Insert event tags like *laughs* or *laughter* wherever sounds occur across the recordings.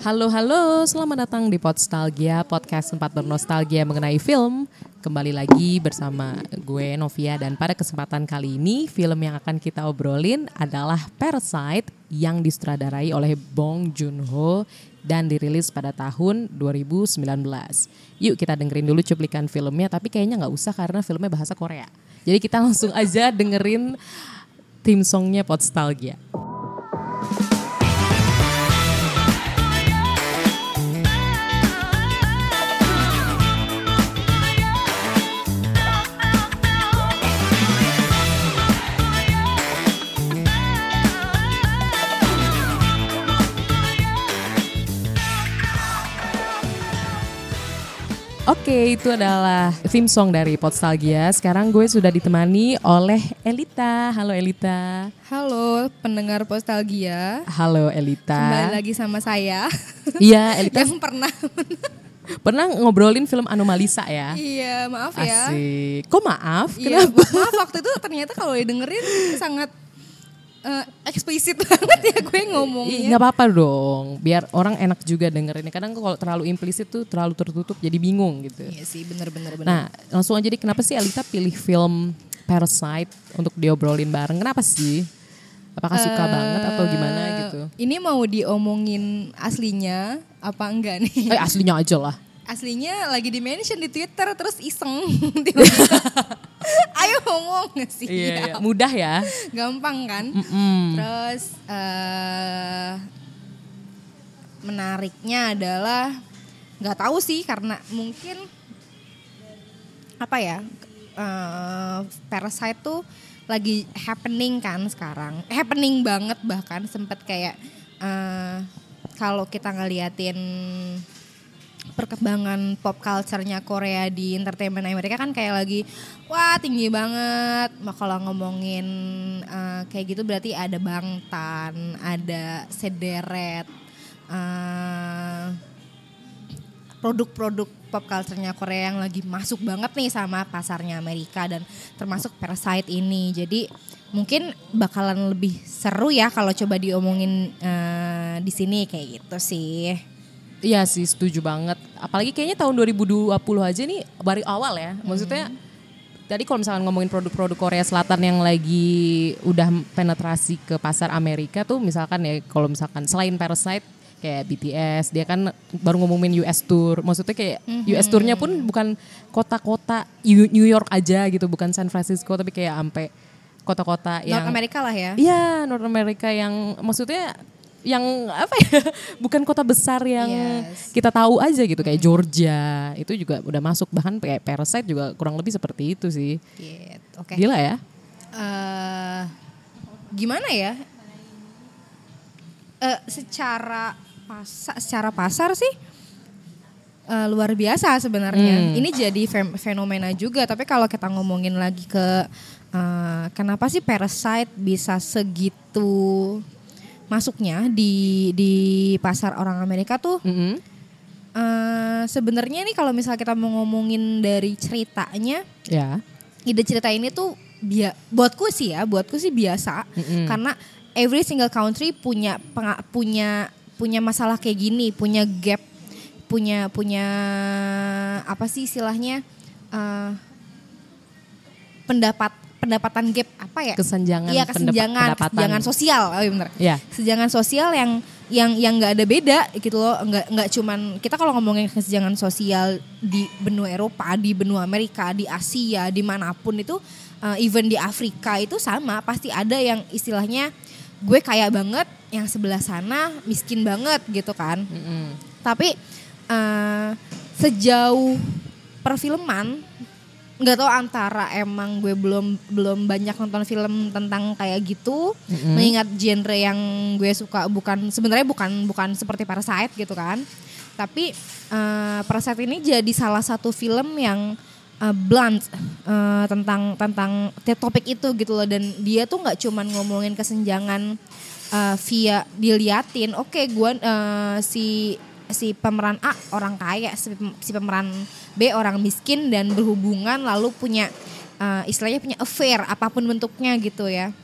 Halo halo, selamat datang di Podstalgia, podcast tempat bernostalgia mengenai film. Kembali lagi bersama gue Novia dan pada kesempatan kali ini film yang akan kita obrolin adalah Parasite yang disutradarai oleh Bong Joon-ho dan dirilis pada tahun 2019. Yuk kita dengerin dulu cuplikan filmnya tapi kayaknya nggak usah karena filmnya bahasa Korea. Jadi kita langsung aja dengerin tim songnya Podstalgia. Oke, itu adalah theme song dari Podstalgia. Sekarang gue sudah ditemani oleh Elita. Halo Elita. Halo pendengar Postalgia. Halo Elita. Kembali lagi sama saya. Iya, *laughs* Elita yang pernah. pernah ngobrolin film Anomalisa ya? iya, maaf ya. Asik. Kok maaf? Iya, Kenapa? maaf waktu itu ternyata kalau didengerin sangat eh, eksplisit *laughs* banget ya gue ngomongnya. nggak apa-apa dong, biar orang enak juga dengerinnya. Kadang kalau terlalu implisit tuh terlalu tertutup jadi bingung gitu. Iya sih, bener-bener. Nah, langsung aja deh kenapa sih Alita pilih film Parasite untuk diobrolin bareng? Kenapa sih? Apakah suka banget atau gimana gitu? Ini mau diomongin aslinya apa enggak nih? Eh aslinya aja lah. Aslinya lagi di mention di Twitter terus iseng *laughs* tiba-tiba. *laughs* *laughs* Ayo ngomong sih. Iya, iya. mudah ya. *laughs* Gampang kan? Mm-mm. Terus eh menariknya adalah nggak tahu sih karena mungkin apa ya eh Parasite tuh lagi happening kan sekarang happening banget bahkan sempet kayak eh kalau kita ngeliatin perkembangan pop culture-nya Korea di entertainment Amerika kan kayak lagi wah tinggi banget. Nah, kalau ngomongin eh, kayak gitu berarti ada Bangtan, ada Sederet, eh, produk-produk pop culture-nya Korea yang lagi masuk banget nih sama pasarnya Amerika dan termasuk Parasite ini. Jadi mungkin bakalan lebih seru ya kalau coba diomongin eh, di sini kayak gitu sih. Iya sih, setuju banget. Apalagi kayaknya tahun 2020 aja nih baru awal ya. Maksudnya tadi kalau misalkan ngomongin produk-produk Korea Selatan yang lagi udah penetrasi ke pasar Amerika tuh misalkan ya kalau misalkan selain Parasite kayak BTS dia kan baru ngomongin US tour. Maksudnya kayak US tournya pun bukan kota-kota New New York aja gitu, bukan San Francisco tapi kayak sampai kota-kota yang North America lah ya. Iya, North America yang maksudnya yang apa ya? *laughs* Bukan kota besar yang Yes. kita tahu aja gitu kayak Georgia. Itu juga udah masuk bahkan kayak Parasite juga kurang lebih seperti itu sih. Gitu. Oke. Gila ya? Eh, gimana ya? Eh, secara pasar, secara pasar sih eh, luar biasa sebenarnya. Ini jadi fenomena juga. Tapi kalau kita ngomongin lagi ke eh, kenapa sih Parasite bisa segitu masuknya di di pasar orang Amerika tuh? Mm-mm. eh, sebenarnya nih kalau misalnya kita mau ngomongin dari ceritanya, Ya. ide cerita ini tuh bia buatku sih ya buatku sih biasa Mm-mm. karena every single country punya penga- punya punya masalah kayak gini punya gap punya punya apa sih istilahnya eh, pendapat pendapatan gap apa ya Kesenjangan iya pendap- kesenjangan pendapatan. kesenjangan sosial oh iya bener Ya. kesenjangan sosial yang yang yang nggak ada beda gitu loh nggak nggak cuman kita kalau ngomongin kesenjangan sosial di benua Eropa di benua Amerika di Asia di mana pun itu uh, even di Afrika itu sama pasti ada yang istilahnya gue kaya banget yang sebelah sana miskin banget gitu kan Mm-mm. tapi uh, sejauh perfilman nggak tahu antara emang gue belum belum banyak nonton film tentang kayak gitu. Mm-mm. mengingat genre yang gue suka bukan sebenarnya bukan bukan seperti Parasite gitu kan. Tapi uh, Parasite ini jadi salah satu film yang uh, blunt uh, tentang tentang topik itu gitu loh. Dan dia tuh nggak cuman ngomongin kesenjangan uh, via diliatin. Oke gue uh, si si pemeran A orang kaya si, pem- si pemeran B orang miskin dan berhubungan lalu punya uh, istilahnya punya affair apa pun bentuknya gitu ya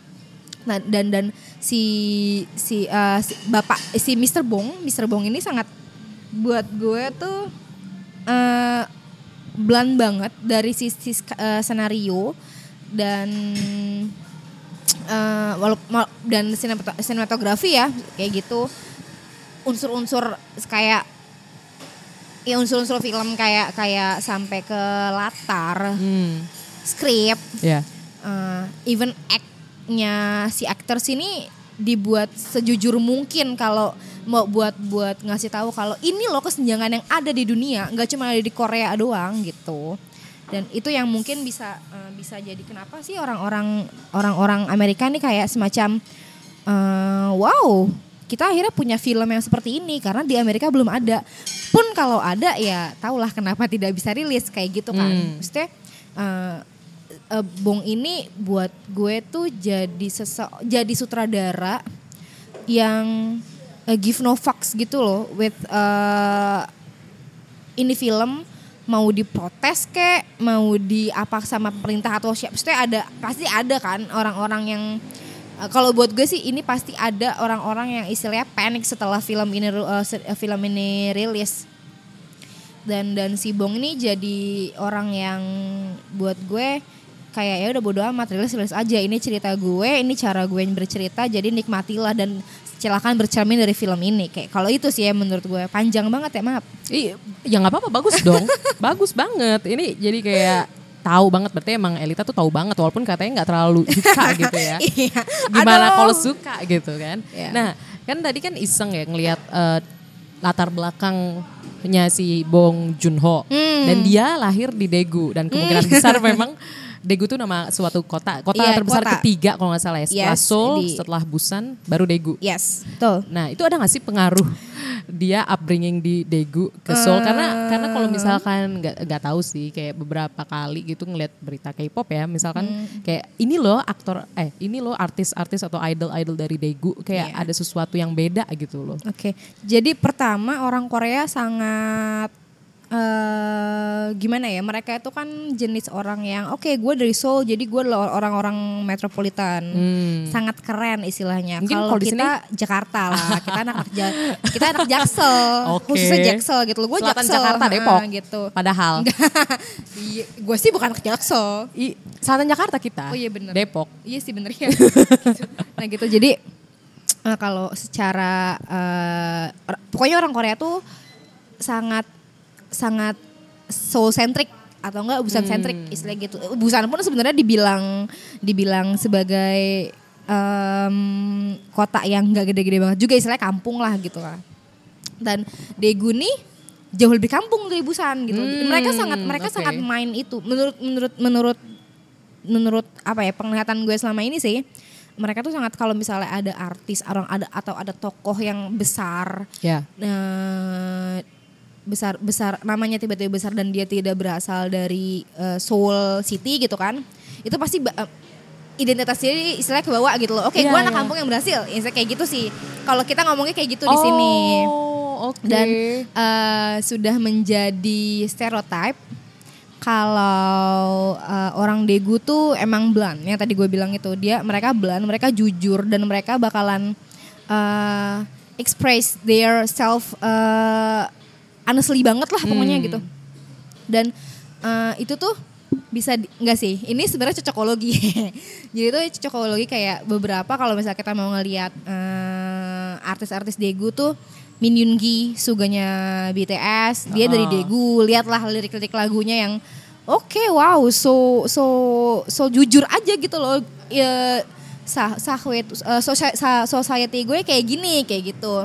Nah, dan dan si si, uh, si bapak si Mr. Bong, Mr. Bong ini sangat buat gue tuh uh, blunt banget dari sisi uh, senario dan uh, walaupun dan sinematografi ya kayak gitu unsur-unsur kayak ya unsur-unsur film kayak kayak sampai ke latar Hmm. skrip Ya. uh, even act-nya si aktor sini dibuat sejujur mungkin kalau mau buat buat ngasih tahu kalau ini loh kesenjangan yang ada di dunia nggak cuma ada di Korea doang gitu dan itu yang mungkin bisa uh, bisa jadi kenapa sih orang-orang orang-orang Amerika nih kayak semacam uh, wow kita akhirnya punya film yang seperti ini karena di Amerika belum ada. Pun kalau ada ya tahulah kenapa tidak bisa rilis kayak gitu kan. Hmm. maksudnya uh, uh, Bong ini buat gue tuh jadi sese jadi sutradara yang uh, give no fucks gitu loh with uh, ini film mau diprotes kek mau di apa sama pemerintah atau siapa maksudnya ada pasti ada kan orang-orang yang uh, kalau buat gue sih ini pasti ada orang-orang yang istilahnya panik setelah film ini uh, uh, film ini rilis. Dan dan si Bong ini jadi orang yang buat gue kayak ya udah bodo amat rilis rilis aja. Ini cerita gue ini cara gue yang bercerita jadi nikmatilah dan silakan bercermin dari film ini. Kayak kalau itu sih ya menurut gue. Panjang banget ya maaf. Iya, ya nggak apa-apa, bagus dong, *laughs* bagus banget. Ini jadi kayak tahu banget, berarti emang Elita tuh tahu banget, walaupun katanya nggak terlalu suka *laughs* gitu ya. Iya. Gimana kalau suka gitu kan? Iya. Nah, kan tadi kan iseng ya ngelihat eh, latar belakangnya si Bong Joon-ho Hmm. dan dia lahir di Daegu dan kemungkinan besar *laughs* memang Daegu tuh nama suatu kota, kota Iya, terbesar kota. ketiga kalau nggak salah ya. Setelah Yes, Seoul, di- setelah Busan, baru Daegu. yes betul Nah itu ada gak sih pengaruh dia upbringing di Daegu ke Seoul? karena karena kalau misalkan nggak nggak tahu sih kayak beberapa kali gitu ngeliat berita K-pop ya, misalkan kayak ini loh aktor eh ini loh artis-artis atau idol-idol dari Daegu kayak Iya. ada sesuatu yang beda gitu loh. Oke, jadi pertama orang Korea sangat eh gimana ya? Mereka itu kan jenis orang yang oke, gue dari Seoul, jadi gue orang-orang metropolitan, sangat keren istilahnya. Hmm. Mungkin Kalau kita Jakarta lah, *laughs* kita anak Ja- kita anak Jaksel, *laughs* Oke. khususnya Jaksel gitu loh. Gue Jaksel, Jakarta, Depok. gitu. Padahal *laughs* Iya, gue sih bukan anak Jaksel. i, selatan Jakarta kita. Oh iya bener. Depok. Iya sih bener ya. Gitu. Nah gitu jadi eh, kalau secara or- pokoknya orang Korea tuh sangat sangat soul centric atau enggak busan centric istilah gitu. Busan pun sebenarnya dibilang dibilang sebagai em, kota yang enggak gede-gede banget juga istilahnya kampung lah gitu lah. Dan Daegu nih jauh lebih kampung dari Busan gitu. Hmm, mereka sangat mereka oke. sangat main itu. Menurut menurut menurut menurut apa ya penglihatan gue selama ini sih mereka tuh sangat kalau misalnya ada artis orang ada atau ada tokoh yang besar Ya. eh, besar besar namanya tiba-tiba besar dan dia tidak berasal dari eh, Seoul City gitu kan itu pasti ba- eh, identitasnya istilahnya ke bawah gitu loh. Oke Iya, gue anak iya. kampung yang berhasil. Istilah kayak gitu sih. Kalau kita ngomongnya kayak gitu di sini. Oh, oke. dan eh, sudah menjadi stereotype kalau eh, orang Daegu tuh emang blunt yang tadi gue bilang itu dia mereka blunt mereka jujur dan mereka bakalan eh, express their self eh, honestly banget lah pokoknya gitu. Dan eh, itu tuh bisa enggak sih ini sebenarnya cocokologi. *laughs* Jadi itu cocokologi kayak beberapa kalau misalnya kita mau ngelihat eh, artis-artis Daegu tuh Min Yoon Gi suganya BTS dia dari Ah. Daegu lihatlah lirik-lirik lagunya yang oke wow so so so jujur aja gitu loh ya sah sahwet sa- society gue kayak gini kayak gitu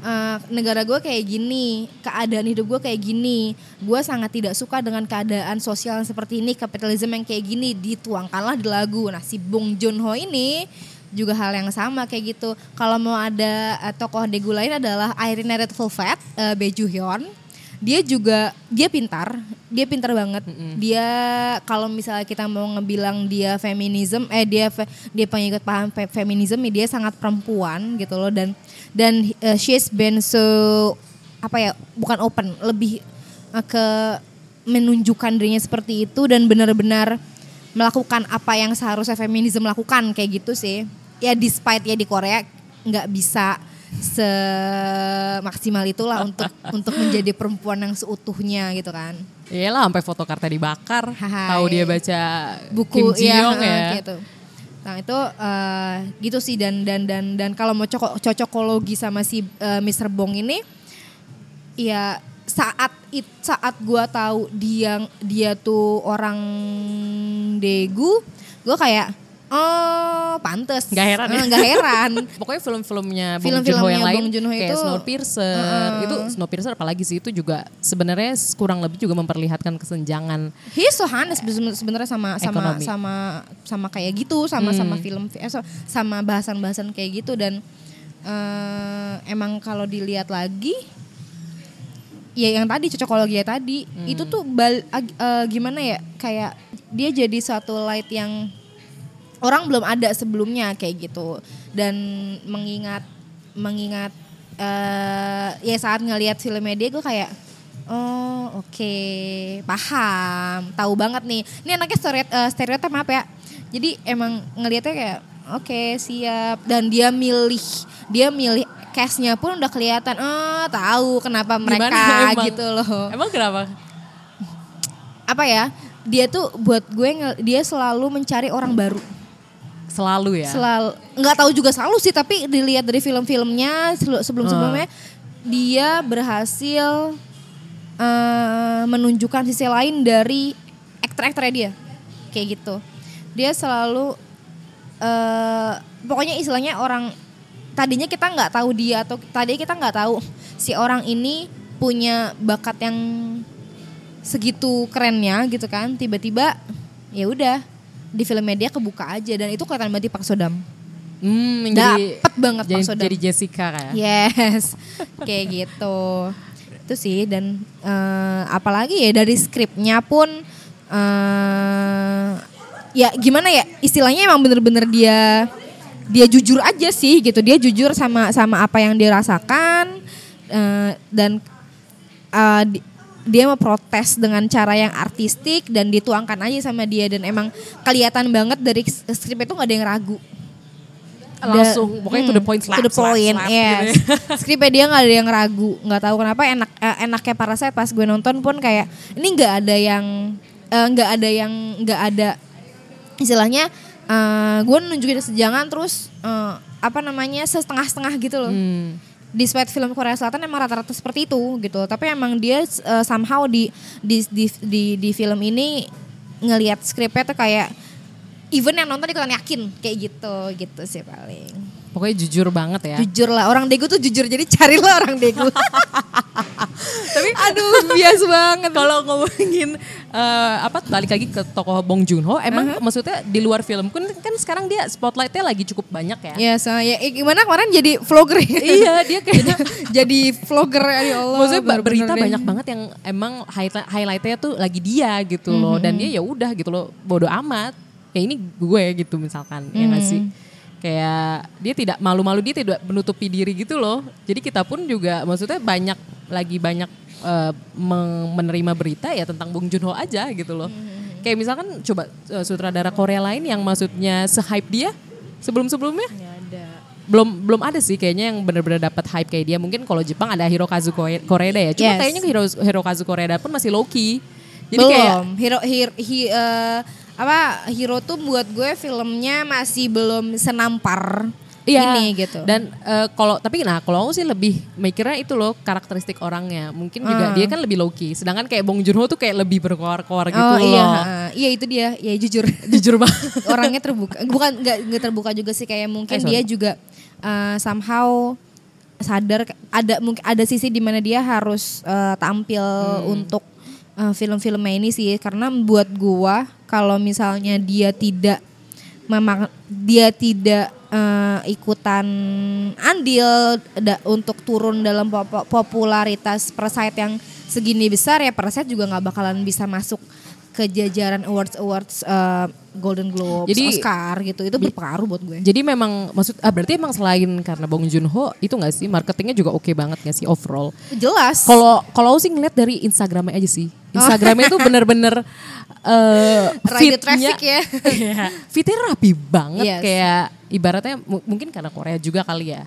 Eh, negara gue kayak gini, keadaan hidup gue kayak gini. Gue sangat tidak suka dengan keadaan sosial yang seperti ini, kapitalisme yang kayak gini dituangkanlah di lagu. Nah si Bong Joon Ho ini juga hal yang sama kayak gitu. Kalau mau ada eh, tokoh Daegu lain adalah Irina Red Velvet, uh, Bae Joo Hyun. Dia juga dia pintar, dia pintar banget. Dia kalau misalnya kita mau ngebilang dia feminisme, eh dia fe- dia pengikut paham fe- feminisme, dia sangat perempuan gitu loh dan dan uh, she's been so apa ya bukan open lebih uh, ke menunjukkan dirinya seperti itu dan benar-benar melakukan apa yang seharusnya feminisme lakukan kayak gitu sih ya despite ya di Korea nggak bisa semaksimal itulah untuk *laughs* untuk menjadi perempuan yang seutuhnya gitu kan Iyalah sampai foto karta dibakar. Tahu dia baca buku Kim Ji iya, ya. gitu. Nah itu eh, gitu sih dan dan dan dan kalau mau cocok cocokologi sama si eh, Mr. Bong ini, ya saat it, saat gua tahu dia dia tuh orang Daegu, gua kayak oh pantes. Nggak heran ya? Eh, nggak heran. *laughs* Pokoknya film-filmnya Bong Film-filmnya Joon-ho yang lain Bong Joon-ho kayak itu, Snowpiercer. itu Snowpiercer apalagi sih itu juga sebenarnya kurang lebih juga memperlihatkan kesenjangan He's so honest seben- sebenarnya sama sama Ekonomi. sama sama kayak gitu sama sama film eh, sama bahasan-bahasan kayak gitu dan eh, emang kalau dilihat lagi ya yang tadi cocokologi ya tadi itu tuh bal, eh, gimana ya kayak dia jadi suatu light yang orang belum ada sebelumnya kayak gitu. Dan mengingat mengingat eh ya saat ngelihat filmnya dia gue kayak oh oke paham tahu banget nih. Ini anaknya stereotip, stereotip apa ya. Jadi emang ngelihatnya kayak oke siap. Dan dia milih dia milih castnya pun udah kelihatan oh tahu kenapa mereka Gimana *laughs* emang? gitu loh. Emang kenapa? apa ya? Dia tuh buat gue dia selalu mencari orang baru Selalu ya. selalu nggak tahu juga selalu sih tapi dilihat dari film-filmnya sebelum sebelumnya dia berhasil eh, menunjukkan sisi lain dari aktor-aktornya dia. Kayak gitu. Dia selalu eh pokoknya istilahnya orang tadinya kita nggak tahu dia atau tadinya kita nggak tahu si orang ini punya bakat yang segitu kerennya gitu kan tiba-tiba ya udah di filmnya dia kebuka aja dan itu kelihatan banget di Pak Sodam Hmm, jadi dapet banget Pak jadi, Sodam jadi Jessica kayak. Yes, *laughs* kayak gitu. Itu sih dan eh, apalagi ya dari skripnya pun eh ya gimana ya istilahnya emang bener-bener dia dia jujur aja sih gitu dia jujur sama sama apa yang dia rasakan eh, dan eh, di- dia mau protes dengan cara yang artistik dan dituangkan aja sama dia dan emang kelihatan banget dari skrip itu nggak ada yang ragu Langsung pokoknya to the Hmm, point slap, to the slap, point, slap yes. gitu ya. *laughs* Skripnya dia nggak ada yang ragu, nggak tahu kenapa enak eh, enaknya para saya pas gue nonton pun kayak ini nggak ada yang eh, nggak ada yang nggak ada istilahnya eh, gue nunjukin sejangan terus eh, apa namanya setengah-setengah gitu loh. Hmm. Despite film Korea Selatan emang rata-rata seperti itu gitu, tapi emang dia eh, somehow di di di di, di film ini ngelihat skripnya tuh kayak even yang nonton ikutan yakin kayak gitu gitu sih paling. Pokoknya jujur banget ya. Jujur lah, orang Daegu tuh jujur jadi carilah orang Daegu. *laughs* Tapi *laughs* aduh bias banget. Kalau ngomongin eh, apa balik lagi ke tokoh Bong Joon Ho, emang Uh-huh. maksudnya di luar film kan kan sekarang dia spotlightnya lagi cukup banyak ya. Ya, so, ya eh, gimana kemarin jadi vlogger ya? iya, dia *laughs* kayak jadi vlogger ya Allah. Maksudnya ba- bener-bener berita deh. banyak banget yang emang highlight highlightnya tuh lagi dia gitu loh dan dia ya udah gitu loh bodoh amat. Ya ini gue gitu misalkan ya nggak sih. Kayak dia tidak malu-malu dia tidak menutupi diri gitu loh. Jadi kita pun juga maksudnya banyak lagi banyak meng- menerima berita ya tentang Bong Joon Ho aja gitu loh. Kayak misalkan coba eh, sutradara Korea lain yang maksudnya se-hype dia sebelum-sebelumnya Ya ada. belum belum ada sih kayaknya yang benar-benar dapat hype kayak dia. Mungkin kalau Jepang ada Hirokazu Koreda ya. Cuma Yes. kayaknya Hiro, Hirokazu Koreda pun masih low key. Jadi belum. kayak Hero, hero, hi- eh, apa Hero tuh buat gue filmnya masih belum senampar Iya. ini gitu. Dan eh, kalau tapi nah kalau aku sih lebih mikirnya itu loh karakteristik orangnya. Mungkin juga Ah. dia kan lebih low key. Sedangkan kayak Bong Joon Ho tuh kayak lebih berkoar-koar gitu oh loh. iya, ha, iya itu dia. Ya jujur. *laughs* Jujur banget. *laughs* orangnya terbuka bukan nggak nggak terbuka juga sih kayak mungkin Eh, dia juga uh, somehow sadar ada mungkin ada sisi di mana dia harus uh, tampil untuk uh, film-filmnya ini sih karena buat gua kalau misalnya dia tidak memang dia tidak uh, ikutan andil da- untuk turun dalam pop- popularitas Parasite yang segini besar ya Parasite juga nggak bakalan bisa masuk ke jajaran awards awards uh, Golden Globes, Jadi- Oscar gitu itu berpengaruh buat gue. Jadi memang maksud ah, berarti emang selain karena Bong Joon Ho itu nggak sih marketingnya juga oke banget nggak sih overall. Jelas. Kalau kalau sih ngeliat dari Instagramnya aja sih. Instagramnya itu bener-bener eh Rider fitnya- traffic ya. *laughs* Iya, fitnya rapi banget Yes. kayak ibaratnya mu- mungkin karena Korea juga kali ya.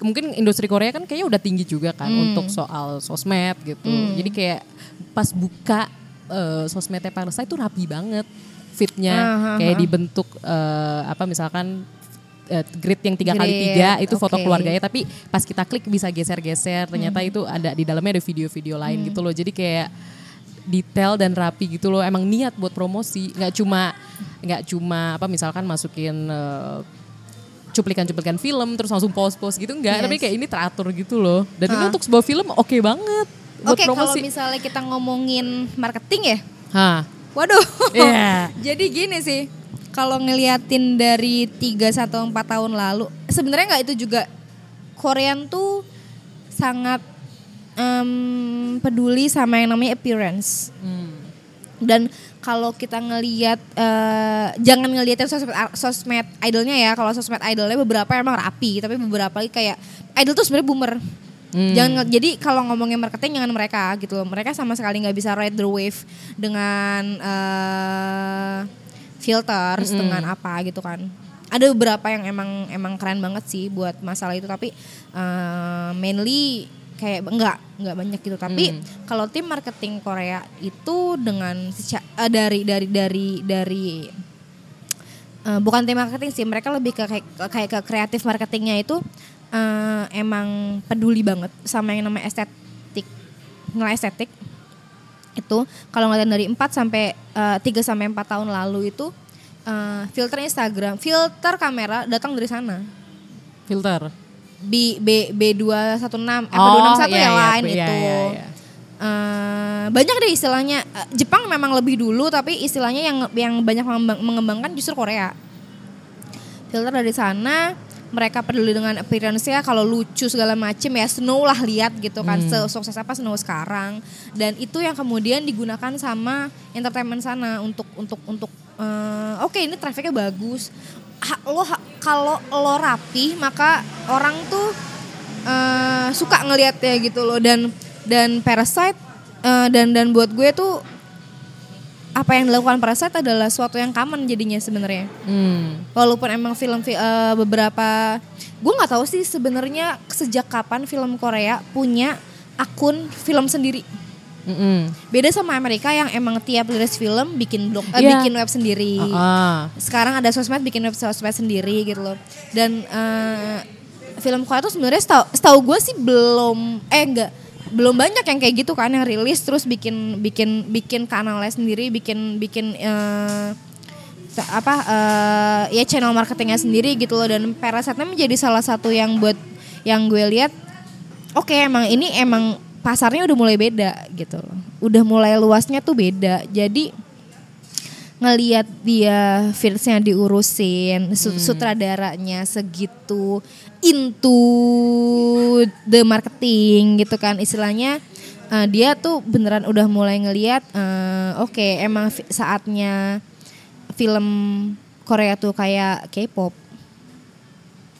Mungkin industri Korea kan kayaknya udah tinggi juga kan Hmm. untuk soal sosmed gitu. Jadi kayak pas buka eh, sosmednya Parasite itu rapi banget fitnya ah, kayak ah. dibentuk eh, apa misalkan eh, grid yang tiga kali tiga itu foto oke. keluarganya tapi pas kita klik bisa geser-geser ternyata itu ada di dalamnya ada video-video lain gitu loh jadi kayak detail dan rapi gitu loh emang niat buat promosi nggak cuma nggak cuma apa misalkan masukin eh, cuplikan-cuplikan film terus langsung post-post gitu enggak Yes. tapi kayak ini teratur gitu loh dan ini untuk sebuah film oke banget buat Oke, kalau misalnya kita ngomongin marketing ya, Hah. waduh. Iya. *laughs* Jadi gini sih, kalau ngeliatin dari 3 atau 4 tahun lalu, sebenarnya nggak itu juga Korean tuh sangat em, peduli sama yang namanya appearance. Hmm. Dan kalau kita ngeliat, eh, jangan ngeliatin sosmed, sosmed idolnya ya. Kalau sosmed idolnya beberapa emang rapi, tapi beberapa lagi kayak idol tuh sebenarnya boomer. Hmm. Jangan jadi kalau ngomongin marketing jangan mereka gitu loh. Mereka sama sekali nggak bisa ride the wave dengan eh, filters dengan apa gitu kan. Ada beberapa yang emang emang keren banget sih buat masalah itu tapi eh, mainly kayak enggak enggak banyak gitu. Tapi kalau tim marketing Korea itu dengan eh, dari dari dari dari eh, bukan tim marketing sih, mereka lebih ke kayak kayak ke kreatif marketingnya itu eh, emang peduli banget sama yang namanya estetik, nilai estetik. Itu kalau ngeliatin dari 4 sampai 3 sampai 4 tahun lalu itu eh, filter Instagram, filter kamera datang dari sana. filter B B B216 eh Oh, B261 iya, ya iya, lain iya, itu. iya, iya. Eh, banyak deh istilahnya Eh, Jepang memang lebih dulu tapi istilahnya yang yang banyak mengembang- mengembangkan justru Korea. Filter dari sana mereka peduli dengan appearance-nya kalau lucu segala macem ya Snow lah lihat gitu kan sukses apa Snow sekarang dan itu yang kemudian digunakan sama entertainment sana untuk untuk untuk eh, oke ini trafficnya bagus lo kalau lo rapi maka orang tuh eh, suka ngelihatnya gitu loh. Dan dan Parasite eh, dan dan buat gue tuh apa yang dilakukan Parasite adalah suatu yang common jadinya sebenarnya. Hmm. walaupun emang film fi- eh, beberapa gue nggak tahu sih sebenarnya sejak kapan film Korea punya akun film sendiri Mm-mm. beda sama Amerika yang emang tiap rilis film bikin blog eh, Iya. bikin web sendiri Ah. sekarang ada sosmed bikin web sosmed sendiri gitu loh dan eh, film Korea tuh sebenarnya setahu, setahu gue sih belum eh enggak belum banyak yang kayak gitu kan yang rilis terus bikin bikin bikin kanalnya sendiri bikin bikin sa- apa eh, ya channel marketingnya sendiri gitu loh dan Parasite menjadi salah satu yang buat yang gue lihat oke emang ini emang pasarnya udah mulai beda gitu loh. Udah mulai luasnya tuh beda. Jadi ngelihat dia feelsnya diurusin su- sutradaranya segitu into the marketing gitu kan. Istilahnya eh, dia tuh beneran udah mulai ngelihat eh, oke emang fi- saatnya film Korea tuh kayak K-pop.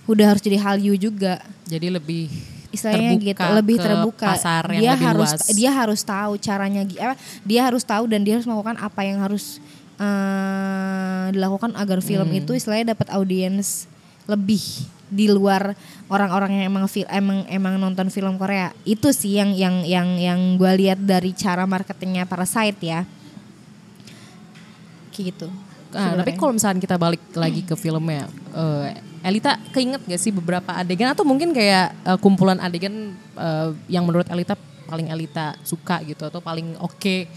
Udah harus jadi Hallyu juga. Jadi lebih istilahnya terbuka gitu lebih terbuka. pasar yang dia lebih harus luas. dia harus tahu caranya apa dia harus tahu dan dia harus melakukan apa yang harus eh, dilakukan agar film Hmm. itu istilahnya dapat audiens lebih di luar orang-orang yang emang emang emang nonton film Korea. Itu sih yang yang yang yang gue lihat dari cara marketingnya Parasite ya. Kayak gitu. Ah, tapi kalau misalnya kita balik lagi ke *clears throat* filmnya, eh, Elita keinget gak sih beberapa adegan atau mungkin kayak eh, kumpulan adegan eh, yang menurut Elita paling Elita suka gitu atau paling oke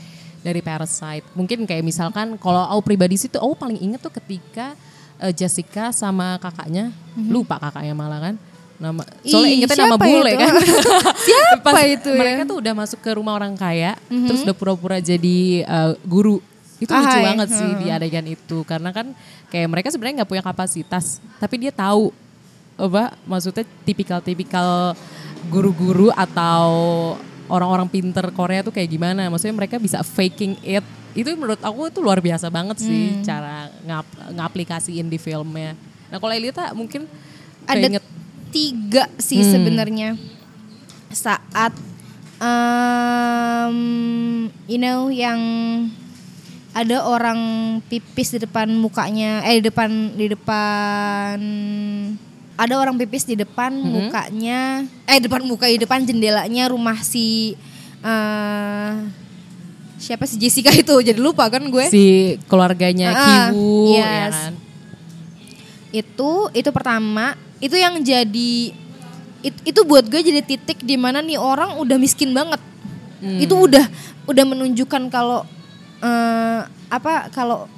dari Parasite? Mungkin kayak misalkan kalau aku pribadi sih tuh aku paling inget tuh ketika eh, Jessica sama kakaknya, lupa kakaknya malah kan. Nama soalnya Ih, ingetnya nama bule itu? kan. *laughs* Siapa Pas itu ya? Mereka tuh udah masuk ke rumah orang kaya, terus udah pura-pura jadi eh, guru. Itu lucu Ahai, banget sih di adegan itu karena kan kayak mereka sebenarnya nggak punya kapasitas, tapi dia tahu apa maksudnya tipikal-tipikal guru-guru atau orang-orang pinter Korea tuh kayak gimana? Maksudnya mereka bisa faking it. Itu menurut aku itu luar biasa banget sih Hmm. cara ngap ngaplikasiin di filmnya. Nah kalau Elita mungkin ada keinget tiga sih Hmm. sebenarnya saat um, you know yang ada orang pipis di depan mukanya eh di depan di depan ada orang pipis di depan mukanya eh depan muka di depan jendelanya rumah si eh siapa si Jessica itu jadi lupa kan gue? Si keluarganya Ah, Kiwu ya yes. kan. itu itu pertama. Itu yang jadi it- itu buat gue jadi titik di mana nih orang udah miskin banget. Itu udah udah menunjukkan kalau eh, apa kalau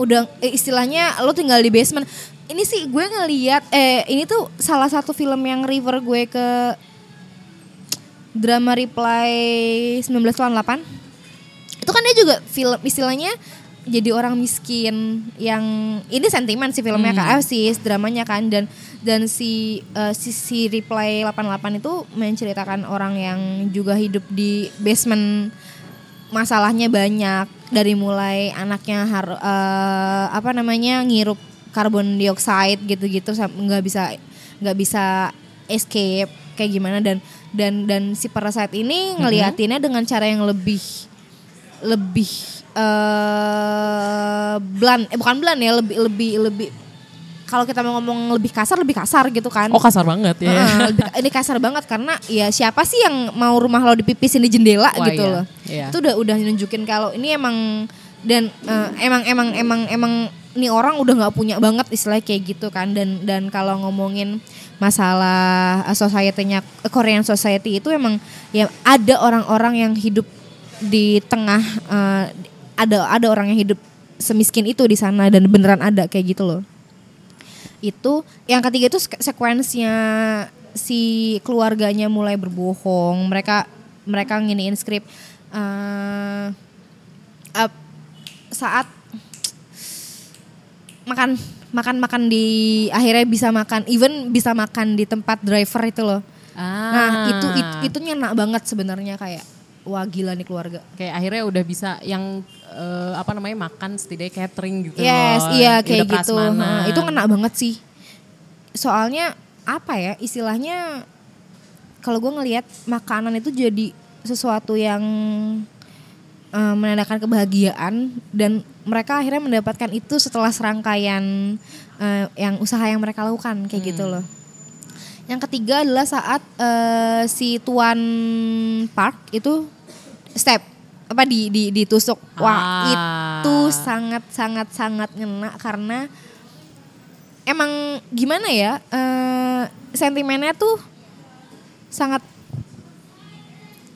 udah eh, istilahnya lo tinggal di basement. Ini sih gue ngeliat eh ini tuh salah satu film yang river gue ke drama reply 1998 itu kan dia juga film istilahnya jadi orang miskin yang ini sentimen sih filmnya kan eh, si dramanya kan. Dan dan si eh, si, si reply 88 itu menceritakan orang yang juga hidup di basement masalahnya banyak. Dari mulai anaknya har eh, apa namanya ngirup karbon dioksida gitu-gitu nggak bisa nggak bisa escape kayak gimana. Dan dan dan si parasite ini ngeliatinnya dengan cara yang lebih lebih eh blunt. Eh bukan blunt ya lebih lebih lebih kalau kita mau ngomong lebih kasar lebih kasar gitu kan Oh kasar banget ya. Lebih- ini kasar banget karena ya siapa sih yang mau rumah lo dipipisin di jendela Wah, gitu iya, loh. iya. Itu udah udah nunjukin kalau ini emang dan eh, emang emang emang emang ini orang udah nggak punya banget istilahnya kayak gitu kan dan dan kalau ngomongin masalah eh, society-nya eh, Korean society itu emang ya ada orang-orang yang hidup di tengah eh, ada ada orang yang hidup semiskin itu di sana dan beneran ada kayak gitu loh itu yang ketiga itu sek- sekuensnya si keluarganya mulai berbohong mereka mereka nginiin skrip eh, eh, saat makan makan makan di akhirnya bisa makan even bisa makan di tempat driver itu loh Ah. nah itu itu, itu nyenak banget sebenarnya kayak wah gila nih keluarga kayak akhirnya udah bisa yang eh, apa namanya makan setidaknya catering gitu Yes, loh. iya Udah kayak gitu. Nah, itu ngena banget sih. Soalnya apa ya istilahnya kalau gue ngelihat makanan itu jadi sesuatu yang eh, menandakan kebahagiaan dan mereka akhirnya mendapatkan itu setelah serangkaian eh, yang usaha yang mereka lakukan kayak gitu loh. Yang ketiga adalah saat eh, si tuan Park itu step apa di di ditusuk. Wah, Ah. itu sangat sangat sangat ngena karena emang gimana ya? eh, sentimennya tuh sangat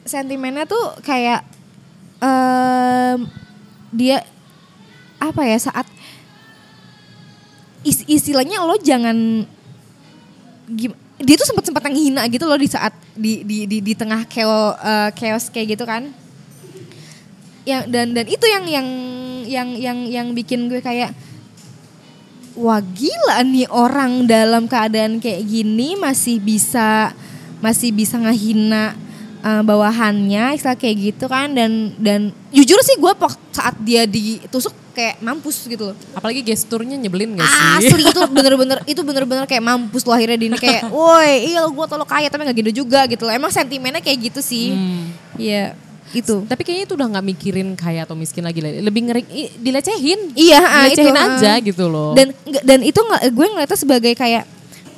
sentimennya tuh kayak em, dia apa ya saat is- istilahnya lo jangan gim- dia tuh sempat sempat yang hina gitu loh di saat di di di, di tengah keo, eh, chaos kayak gitu kan yang dan dan itu yang yang yang yang yang bikin gue kayak wah gila nih orang dalam keadaan kayak gini masih bisa masih bisa ngehina eh, bawahannya istilah kayak gitu kan. Dan dan jujur sih gue saat dia ditusuk kayak mampus gitu loh. Apalagi gesturnya nyebelin gak sih? Asli itu bener-bener itu bener-bener kayak mampus lo akhirnya dini. Kayak *laughs* woi iya gue lo kaya tapi gak gitu juga gitu loh. Emang sentimennya kayak gitu sih. Hmm. Itu tapi kayaknya itu udah nggak mikirin kaya atau miskin lagi lebih ngeri dilecehin. Iya, ah, dilecehin itu, ah. aja gitu loh. Dan dan itu gue ngeliatnya sebagai kayak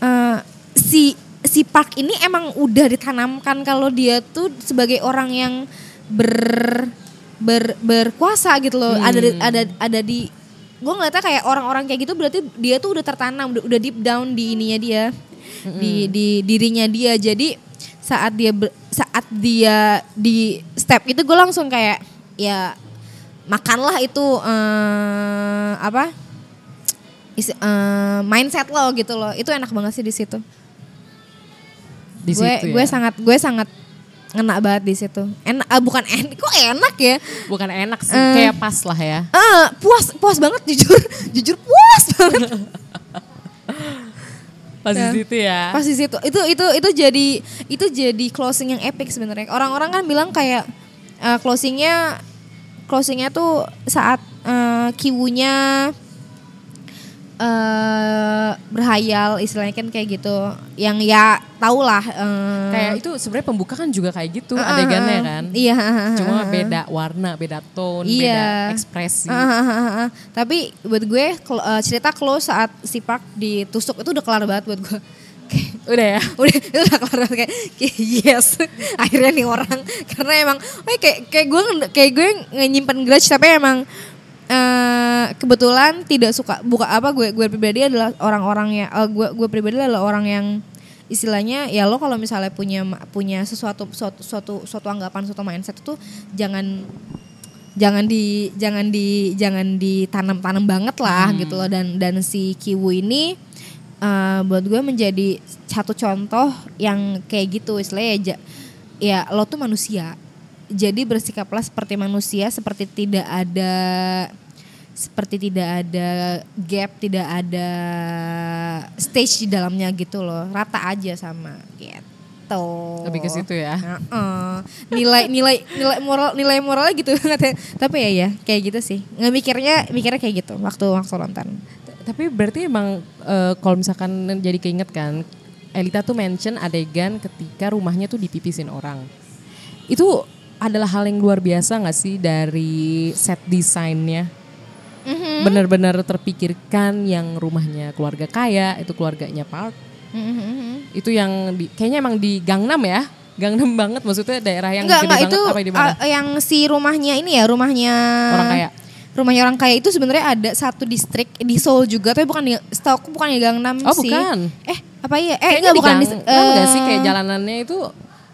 eh, si si Park ini emang udah ditanamkan kalau dia tuh sebagai orang yang ber ber berkuasa gitu loh. Ada di- ada ada di gue ngeliatnya kayak orang-orang kayak gitu berarti dia tuh udah tertanam udah, udah deep down di ininya dia di di dirinya dia. Jadi saat dia ber- saat dia di step itu gue langsung kayak ya makanlah itu eh, apa? Isi, eh, mindset lo gitu loh. Itu enak banget sih di situ. Di gue situ gue ya. sangat gue sangat ngena banget di situ. Enak ah, bukan enak kok enak ya? Bukan enak sih Eh. kayak pas lah ya. ah puas puas banget jujur. *laughs* Jujur puas banget *laughs* pas di situ ya? pas di situ. Itu itu itu jadi itu jadi closing yang epic sebenarnya. Orang-orang kan bilang kayak eh, closingnya closingnya tuh saat eh, kiwunya eh berhayal istilahnya kan kayak gitu yang ya tau lah eh, Kayak itu sebenarnya pembuka kan juga kayak gitu Ah, adegannya ah, kan. iya Cuma beda warna, beda tone, beda Iya. ekspresi. Ah, ah, ah, ah. Tapi buat gue eh, cerita close saat si Park ditusuk itu udah kelar banget buat gue. Kayak, *laughs* Udah ya. udah *laughs* itu udah kelar banget kayak, kayak *laughs* yes akhirnya nih orang karena emang kayak kayak gue kayak gue nyimpen grudge tapi emang eh, kebetulan tidak suka buka apa gue gue pribadi adalah orang-orang yang eh, gue gue pribadi adalah orang yang istilahnya ya lo kalau misalnya punya punya sesuatu suatu suatu suatu anggapan suatu mindset itu jangan jangan di jangan di jangan ditanam-tanam banget lah gitu loh. Dan dan si Kiwu ini eh, buat gue menjadi satu contoh yang kayak gitu istilahnya ya, ya lo tuh manusia jadi bersikaplah seperti manusia seperti tidak ada seperti tidak ada gap tidak ada stage di dalamnya gitu loh rata aja sama gitu Lebih ke situ ya. Heeh. nilai nilai nilai moral nilai moralnya gitu. *laughs* Tapi ya ya kayak gitu sih. Nggak mikirnya mikirnya kayak gitu waktu waktu nonton. Tapi berarti emang eh, kalau misalkan jadi keinget kan, Elita tuh mention adegan ketika rumahnya tuh dipipisin orang. Itu adalah hal yang luar biasa nggak sih dari set desainnya? Mhm. Benar-benar terpikirkan yang rumahnya keluarga kaya, itu keluarganya Park. Mhm. Itu yang di, kayaknya emang di Gangnam ya. Gangnam banget maksudnya daerah yang Enggak gede enggak itu apa di mana? uh, yang si rumahnya ini ya rumahnya Orang kaya. Rumahnya orang kaya itu sebenarnya ada satu distrik di Seoul juga tapi bukan di setahu aku bukan di Gangnam Oh, sih. bukan. Eh apa iya? Eh enggak di bukan di Gangnam nggak sih kayak jalanannya itu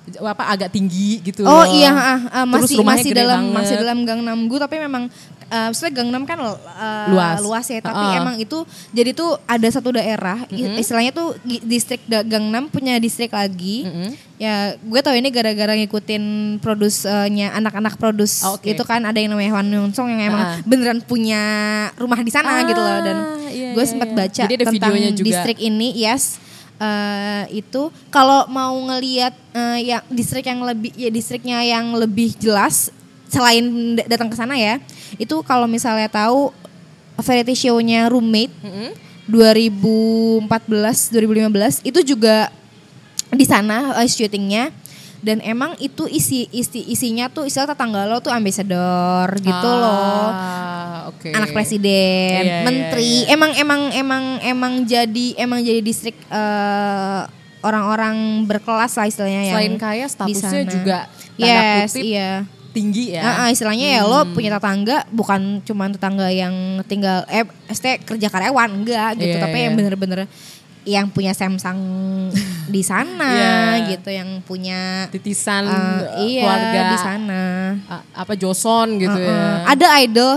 apa agak tinggi gitu Oh loh. iya, ah, ah, Terus masih masih dalam banget. masih dalam Gangnam gu tapi memang uh, maksudnya Gangnam kan uh, Luas. ya, tapi Ah. emang itu jadi tuh ada satu daerah i- istilahnya tuh distrik da- Gangnam punya distrik lagi. Mm-mm. Ya, gue tahu ini gara-gara ngikutin produsnya anak-anak produs Oh, oke. itu kan ada yang namanya Hwan Young Song yang emang Ah. beneran punya rumah di sana Ah, gitu loh dan iya, gue iya, sempat iya. baca Jadi ada tentang videonya juga. distrik ini, yes. Eh, itu kalau mau ngelihat eh, yang distrik yang lebih ya distriknya yang lebih jelas selain datang ke sana ya itu kalau misalnya tahu variety show-nya roommate Mm-mm. 2014 2015 itu juga di sana eh, syutingnya dan emang itu isi isi isinya tuh istilah tetangga lo tuh ambassador gitu loh Ah, oke. anak presiden, Iya, iya, menteri, iya. emang emang emang emang jadi emang jadi distrik eh, orang-orang berkelas lah istilahnya yang Selain kaya statusnya juga tanda yes, kutip iya. tinggi ya. Ah, ah, istilahnya ya lo punya tetangga bukan cuma tetangga yang tinggal eh kerja karyawan enggak gitu, Iya, tapi iya. yang bener-bener yang punya Samsung di sana *laughs* Iya. gitu, yang punya Titisan eh, iya keluarga di sana. a- apa Joson gitu Heeh. ya. Ada idol,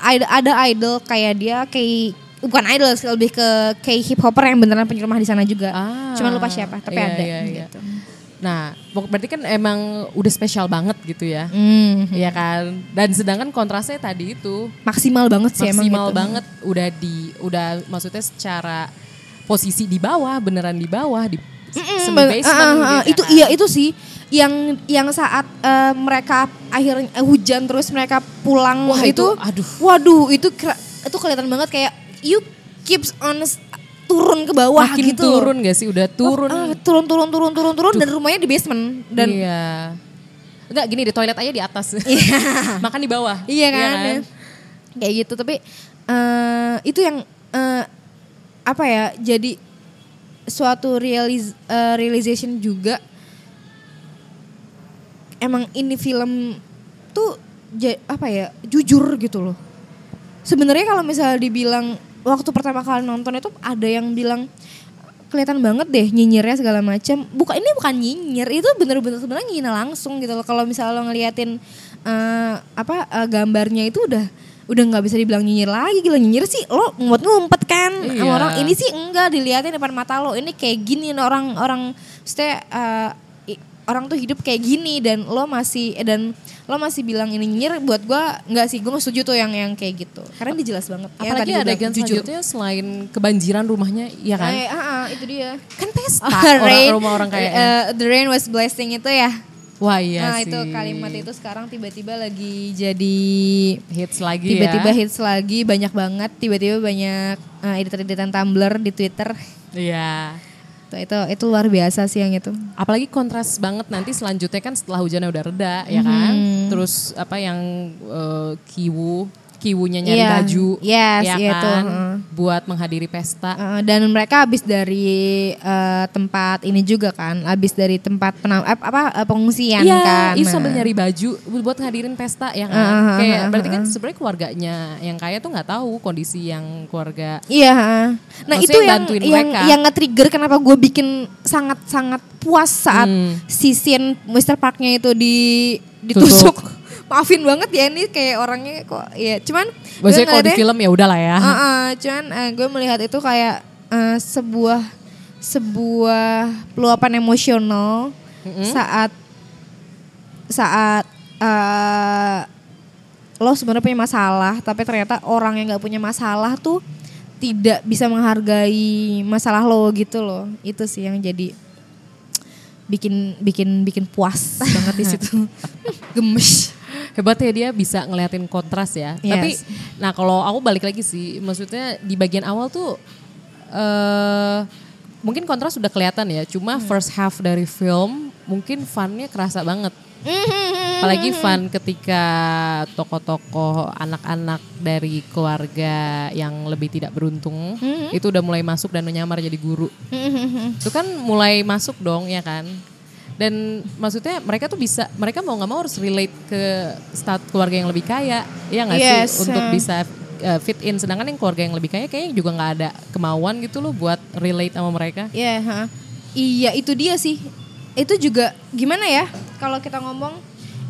ada, ada idol kayak dia kayak bukan idol sih, lebih ke kayak hip hopper yang beneran punya rumah di sana juga. Ah, Cuman lupa siapa, tapi iya, ada iya, iya. gitu. Nah, pok- berarti kan emang udah spesial banget gitu ya. Hmm, Iya kan? Dan sedangkan kontrasnya tadi itu maksimal banget sih emang maksimal gitu. banget udah di udah maksudnya secara posisi di bawah, beneran di bawah di Mm-mm, semi ben- basement ah, ah, gitu itu kan. iya itu sih yang yang saat eh, mereka akhirnya eh, hujan terus mereka pulang Wah, itu, itu, aduh. waduh itu itu kelihatan banget kayak you keeps on turun ke bawah Makin gitu loh. turun gak sih? Udah turun. Ah, turun turun turun turun turun dan rumahnya di basement dan iya. Enggak gini di toilet aja di atas. *laughs* Makan di bawah. Iya kan? Kayak gitu tapi eh itu yang eh, apa ya jadi suatu realiz, eh, realization juga emang ini film tuh apa ya jujur gitu loh. Sebenarnya kalau misalnya dibilang waktu pertama kali nonton itu ada yang bilang kelihatan banget deh nyinyirnya segala macam. Bukan ini bukan nyinyir, itu bener-bener sebenarnya nyinyir langsung gitu loh. Kalau misalnya lo ngeliatin eh, apa eh, gambarnya itu udah udah nggak bisa dibilang nyinyir lagi gila nyinyir sih. Lo ngumpet-ngumpet kan. Sama Iya. orang ini sih enggak dilihatin depan mata lo. Ini kayak gini orang orang maksudnya eh, i- orang tuh hidup kayak gini dan lo masih eh, dan lo masih bilang ini nyinyir buat gua nggak sih. Gue nggak setuju tuh yang yang kayak gitu. Karena dia jelas banget. Apalagi tadi bilang, yang selanjutnya selain kebanjiran rumahnya, ya kan? Eh, ah, ah, itu dia. Kan pesta. *laughs* Orang rumah orang kayak eh, the rain was blessing itu ya Wah iya nah sih. itu kalimat itu sekarang tiba-tiba lagi jadi hits lagi tiba-tiba ya. hits lagi banyak banget tiba-tiba banyak uh, editan-editan Tumblr di Twitter Iya. itu itu itu luar biasa sih yang itu Apalagi kontras banget nanti selanjutnya kan setelah hujannya udah reda ya kan. Terus apa yang eh, kiwu kiwunya nyari Iya. baju Yes, ya iya itu, kan heeh. buat menghadiri pesta. Uh, dan mereka habis dari uh, tempat ini juga kan habis dari tempat penam eh, apa uh, pengungsian Iya, kan Nah. sambil nyari baju buat ngadirin pesta ya kan. Ah, ah, Kayak ah, berarti ah, kan sebenarnya keluarganya yang kaya tuh nggak tahu kondisi yang keluarga. Iya, heeh. nah Maksudnya itu yang yang mereka. yang nge-trigger kenapa gue bikin sangat sangat puas saat Hmm. si scene Mr. Parknya itu di ditusuk. Maafin banget ya ini kayak orangnya kok ya cuman Maksudnya kalau di film ya udahlah ya. Uh, uh, cuman uh, gue melihat itu kayak uh, sebuah sebuah peluapan emosional saat saat uh, lo sebenarnya punya masalah tapi ternyata orang yang nggak punya masalah tuh tidak bisa menghargai masalah lo gitu loh. Itu sih yang jadi bikin bikin bikin puas banget di situ. *laughs* Gemes Hebat ya dia bisa ngeliatin kontras ya. Yes. Tapi nah kalau aku balik lagi sih, maksudnya di bagian awal tuh eh mungkin kontras sudah kelihatan ya. Cuma Hmm. first half dari film mungkin funnya kerasa banget. *laughs* Apalagi fun ketika tokoh-tokoh anak-anak dari keluarga yang lebih tidak beruntung Hmm. itu udah mulai masuk dan menyamar jadi guru. *laughs* itu kan mulai masuk dong ya kan. Dan maksudnya mereka tuh bisa, mereka mau nggak mau harus relate ke stat keluarga yang lebih kaya, ya nggak Yes, sih untuk uh. bisa uh, fit in. Sedangkan yang keluarga yang lebih kaya kayaknya juga nggak ada kemauan gitu loh buat relate sama mereka. Iya, ha. iya itu dia sih. Itu juga gimana ya? Kalau kita ngomong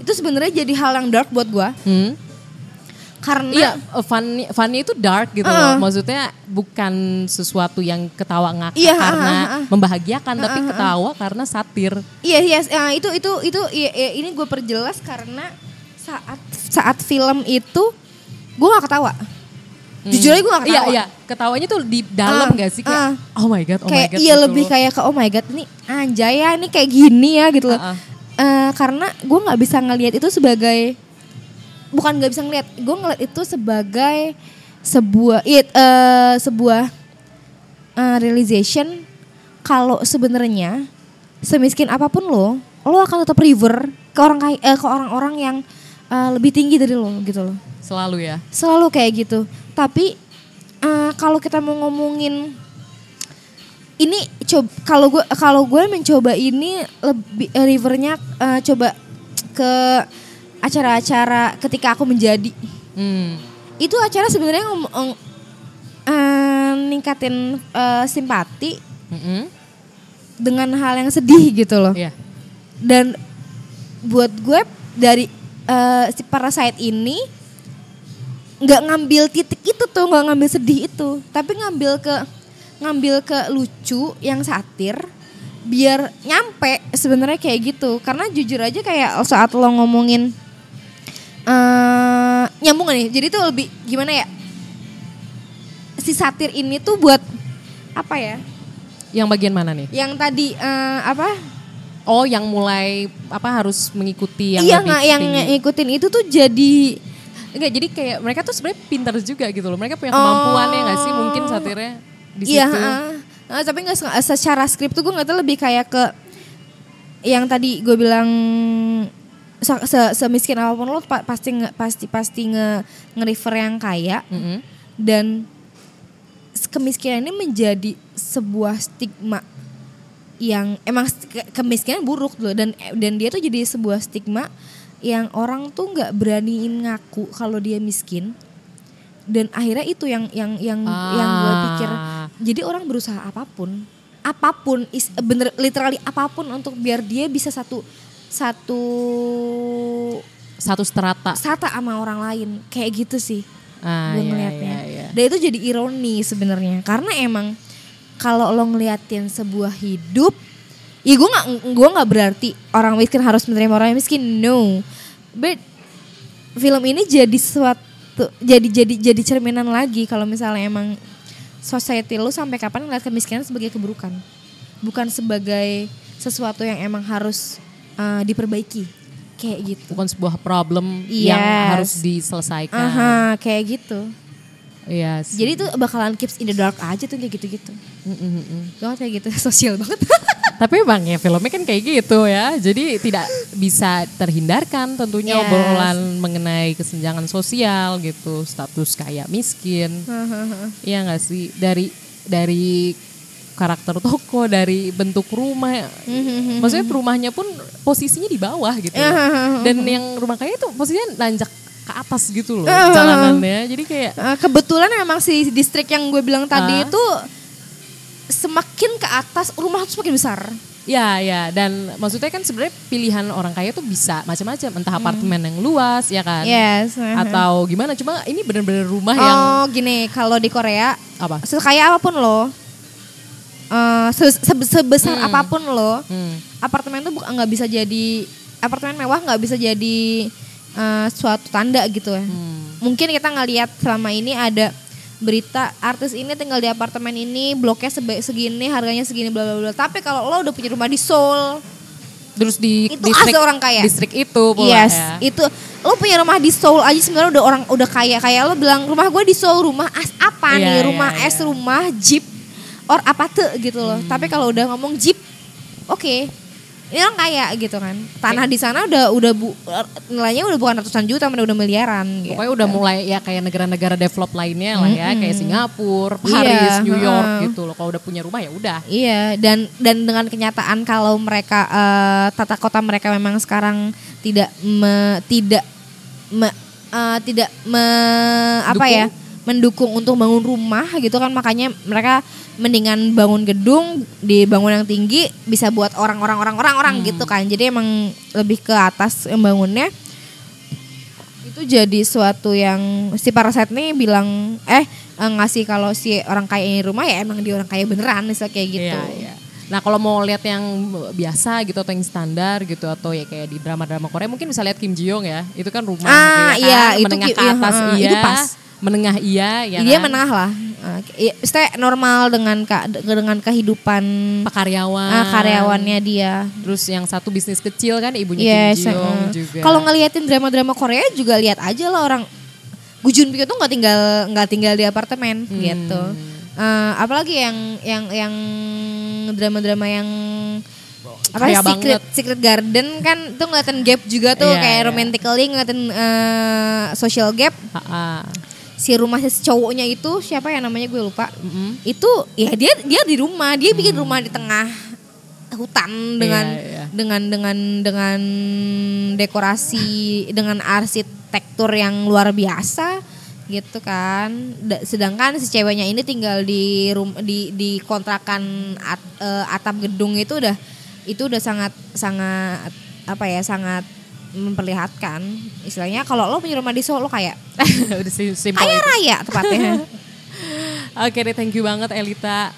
itu sebenarnya jadi hal yang dark buat gua Hmm? Karena Iya, uh, fun, funnya itu dark gitu loh. Maksudnya bukan sesuatu yang ketawa ngakak Iya, karena uh, uh, uh. membahagiakan, tapi ketawa karena satir. Iya, iya, ya, itu itu itu iya, iya, ini gue perjelas karena saat saat film itu gue gak ketawa. Jujur aja gue gak Hmm. Iya, ketawa. iya. Ketawanya tuh di dalam Ah, gak sih kayak ah. oh my god, oh kayak my god. iya gitu lebih loh. kayak ke oh my god ini anjay ya ini kayak gini ya gitu loh. Ah, ah. Eh, karena gue nggak bisa ngelihat itu sebagai bukan nggak bisa ngelihat gue ngeliat itu sebagai sebuah it, eh, sebuah eh, realization kalau sebenarnya semiskin apa pun lo lo akan tetap river ke orang kaya- eh, ke orang-orang yang eh, lebih tinggi dari lo gitu loh. Selalu ya. selalu kayak gitu. Tapi eh, kalau kita mau ngomongin ini coba kalau gue kalau gue mencoba ini lebih eh, rivernya eh, coba ke acara-acara ketika aku menjadi Hmm. itu acara sebenarnya ngom- eh, ningkatin eh, simpati Mm-mm. dengan hal yang sedih gitu loh Iya. dan buat gue dari eh, si Parasite ini nggak ngambil titik itu tuh nggak ngambil sedih itu tapi ngambil ke ngambil ke lucu yang satir biar nyampe sebenarnya kayak gitu karena jujur aja kayak saat lo ngomongin eh nyambung gak nih jadi tuh lebih gimana ya si satir ini tuh buat apa ya Yang bagian mana nih? yang tadi eh, apa Oh, yang mulai apa harus mengikuti yang iya lebih yang ngikutin itu tuh jadi Enggak, jadi kayak mereka tuh sebenarnya pintar juga gitu loh. Mereka punya kemampuan ya nggak sih mungkin satirnya di situ. Iya. Heeh, tapi nggak se- secara skrip tuh gue nggak tahu lebih kayak ke yang tadi gue bilang se- se- semiskin apa pun lo pa- pasti nge, pasti pasti nge nge-refer yang kaya Mm-mm. dan s- kemiskinan ini menjadi sebuah stigma yang emang kemiskinan buruk loh dan dan dia tuh jadi sebuah stigma yang orang tuh nggak beraniin ngaku kalau dia miskin dan akhirnya itu yang yang yang yang gue pikir Ah. jadi orang berusaha apa pun apa pun is, bener literally apa pun untuk biar dia bisa satu satu Satu strata. sata sama orang lain kayak gitu sih Ah, gue iya, ngelihatnya. iya, iya. Dan itu jadi ironi sebenarnya karena emang kalau lo ngeliatin sebuah hidup, ya gue nggak gue nggak berarti orang miskin harus menerima orang yang miskin, no. But film ini jadi suatu jadi jadi jadi cerminan lagi kalau misalnya emang society lo sampai kapan ngeliat kemiskinan sebagai keburukan, bukan sebagai sesuatu yang emang harus eh, diperbaiki kayak gitu. Bukan sebuah problem Yes. yang harus diselesaikan. Aha, kayak gitu. Iya sih. Jadi itu bakalan keeps in the dark aja tuh kayak gitu-gitu. Mm, mm, mm, mm. Banget kayak gitu, *laughs* sosial banget. Tapi emang ya filmnya kan kayak gitu ya. Jadi tidak bisa terhindarkan tentunya Yes. obrolan mengenai kesenjangan sosial gitu, status kaya miskin. Iya nggak sih? Dari dari karakter toko, dari bentuk rumah. Maksudnya rumahnya pun posisinya di bawah gitu. loh. *laughs* Dan yang rumah kaya itu posisinya nanjak ke atas gitu loh *laughs* jalanannya. Jadi kayak Eh, kebetulan memang si distrik yang gue bilang tadi Ah. itu semakin ke atas rumah tuh semakin besar. Ya ya dan maksudnya kan sebenarnya pilihan orang kaya tuh bisa macam-macam entah apartemen yang luas ya kan Yes. atau gimana cuma ini bener-bener rumah yang Oh gini, kalau di Korea apa sekaya apa pun lo, eh, se- se- sebesar apa pun lo, Hmm. apartemen tuh nggak bisa jadi apartemen mewah nggak bisa jadi eh, suatu tanda gitu ya. Hmm. Mungkin kita ngelihat selama ini ada berita artis ini tinggal di apartemen ini bloknya segini harganya segini bla bla bla tapi kalau lo udah punya rumah di Seoul terus di Itu distrik orang kaya. distrik itu pula yes ya itu lo punya rumah di Seoul aja sebenarnya udah orang udah kaya kayak lo bilang rumah gue di Seoul rumah as apa Iya, nih iya, rumah iya. es rumah jeep or apa tuh gitu loh. Tapi kalau udah ngomong jeep oke. Ini orang kaya gitu kan. Tanah di sana udah udah bu, nilainya udah bukan ratusan juta udah miliaran gitu. pokoknya udah mulai ya kayak negara-negara develop lainnya lah ya kayak Singapura Iya, Paris New York heeh. gitu loh. Kalau udah punya rumah ya udah. Iya dan dan dengan kenyataan kalau mereka eh, tata kota mereka memang sekarang tidak me, tidak me, eh, tidak me, apa Dukung? ya mendukung untuk bangun rumah gitu kan makanya mereka mendingan bangun gedung dibangun yang tinggi bisa buat orang-orang orang-orang orang gitu kan jadi emang lebih ke atas yang bangunnya itu jadi suatu yang si Parasite nih bilang eh eh, ngasih kalau si orang kaya ini rumah ya emang dia orang kaya beneran misalnya kayak gitu. Iya, iya. Nah kalau mau lihat yang biasa gitu atau yang standar gitu atau ya kayak di drama-drama Korea mungkin bisa lihat Kim Ji Young ya. Itu kan rumah Ah, gitu iya, kan. itu menengah Ki- ke iya, atas heeh, iya. itu pas. Menengah iya ya dia kan? menengah lah. Uh, iya, normal dengan dengan kehidupan Pekaryawan. ah, karyawannya dia. Terus yang satu bisnis kecil kan ibunya Yes. Kim Ji Young heeh. juga. Kalau ngeliatin drama-drama Korea juga lihat aja lah orang Gu Junpyo tuh nggak tinggal nggak tinggal di apartemen Hmm. gitu. Eh, apalagi yang yang yang drama-drama yang apa Kaya secret banget. secret garden kan tuh ngeliatin gap juga tuh Iya, kayak iya. romantically ngeliatin eh, social gap Ha-ha. Si rumah si cowoknya itu siapa ya namanya gue lupa Mm-mm. itu ya dia dia di rumah dia bikin rumah di tengah hutan dengan Iya, iya. dengan dengan dengan dekorasi dengan arsitektur yang luar biasa gitu kan Da- sedangkan si ceweknya ini tinggal di rum di di kontrakan at- eh, atap gedung itu udah itu udah sangat sangat apa ya sangat memperlihatkan istilahnya kalau lo punya rumah di Solo lo kayak *laughs* Udah sim- simple kaya itu. raya tepatnya *laughs* Oke deh thank you banget Elita.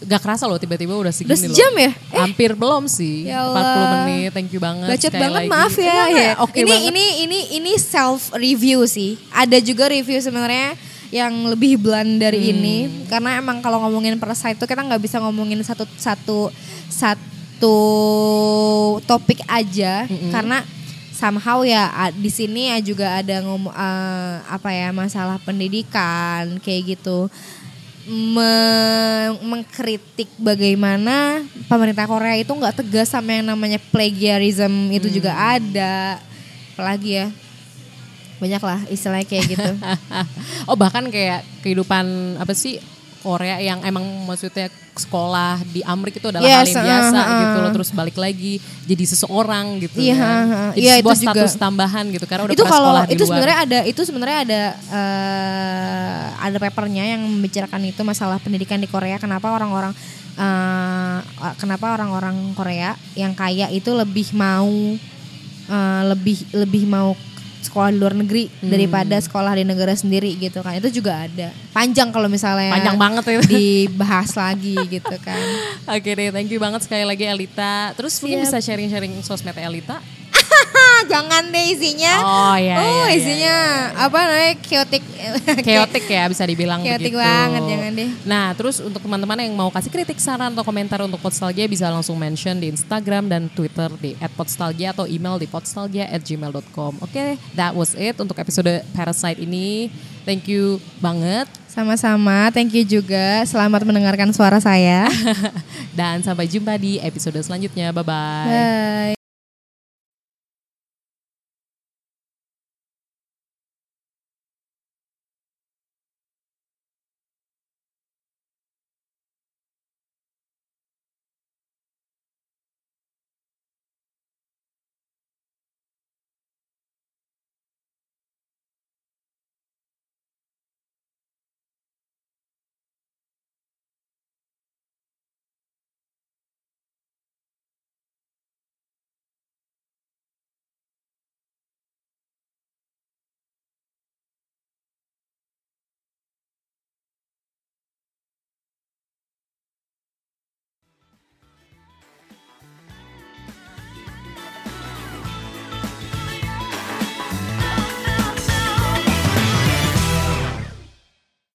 Gak kerasa loh tiba-tiba udah segini Udah loh. sejam ya? Hampir belum sih. Ya 40 Allah. menit. Thank you banget. Bacot banget lagi. maaf ya. Ya. Oke ini banget. ini ini ini self review sih. Ada juga review sebenarnya yang lebih blunt dari Hmm. ini karena emang kalau ngomongin Parasite itu kita nggak bisa ngomongin satu satu satu topik aja karena somehow ya di sini ya juga ada ngomong eh, apa ya masalah pendidikan kayak gitu. Me- mengkritik bagaimana pemerintah Korea itu nggak tegas sama yang namanya plagiarism itu juga ada. Apalagi ya banyak lah istilahnya kayak gitu. *laughs* Oh bahkan kayak kehidupan apa sih Korea yang emang maksudnya sekolah di Amerika itu adalah hal Yes, yang biasa uh, uh. gitu loh terus balik lagi jadi seseorang gitu Iya, ya. uh, uh. Jadi Iya, itu sebuah juga. status tambahan gitu karena udah itu pernah kalau sekolah di itu luar. sebenarnya ada itu sebenarnya ada eh, ada papernya yang membicarakan itu masalah pendidikan di Korea kenapa orang-orang eh, kenapa orang-orang Korea yang kaya itu lebih mau eh, lebih lebih mau sekolah di luar negeri Hmm. daripada sekolah di negara sendiri gitu kan itu juga ada panjang kalau misalnya Panjang banget itu. dibahas lagi *laughs* gitu kan Oke deh, thank you banget sekali lagi Elita. Terus mungkin bisa sharing-sharing sosmed Elita. Jangan deh isinya. Oh, iya, Oh, iya, iya, isinya apa namanya chaotic. *laughs* Chaotic ya bisa dibilang Chaotic begitu. banget, jangan deh. Nah, terus untuk teman-teman yang mau kasih kritik, saran atau komentar untuk Podstalgia bisa langsung mention di Instagram dan Twitter di @podstalgia atau email di podstalgia@gmail.com. Oke, that was it untuk episode Parasite ini. Thank you banget Sama-sama, thank you juga. Selamat mendengarkan suara saya. *laughs* dan sampai jumpa di episode selanjutnya. Bye bye. Bye.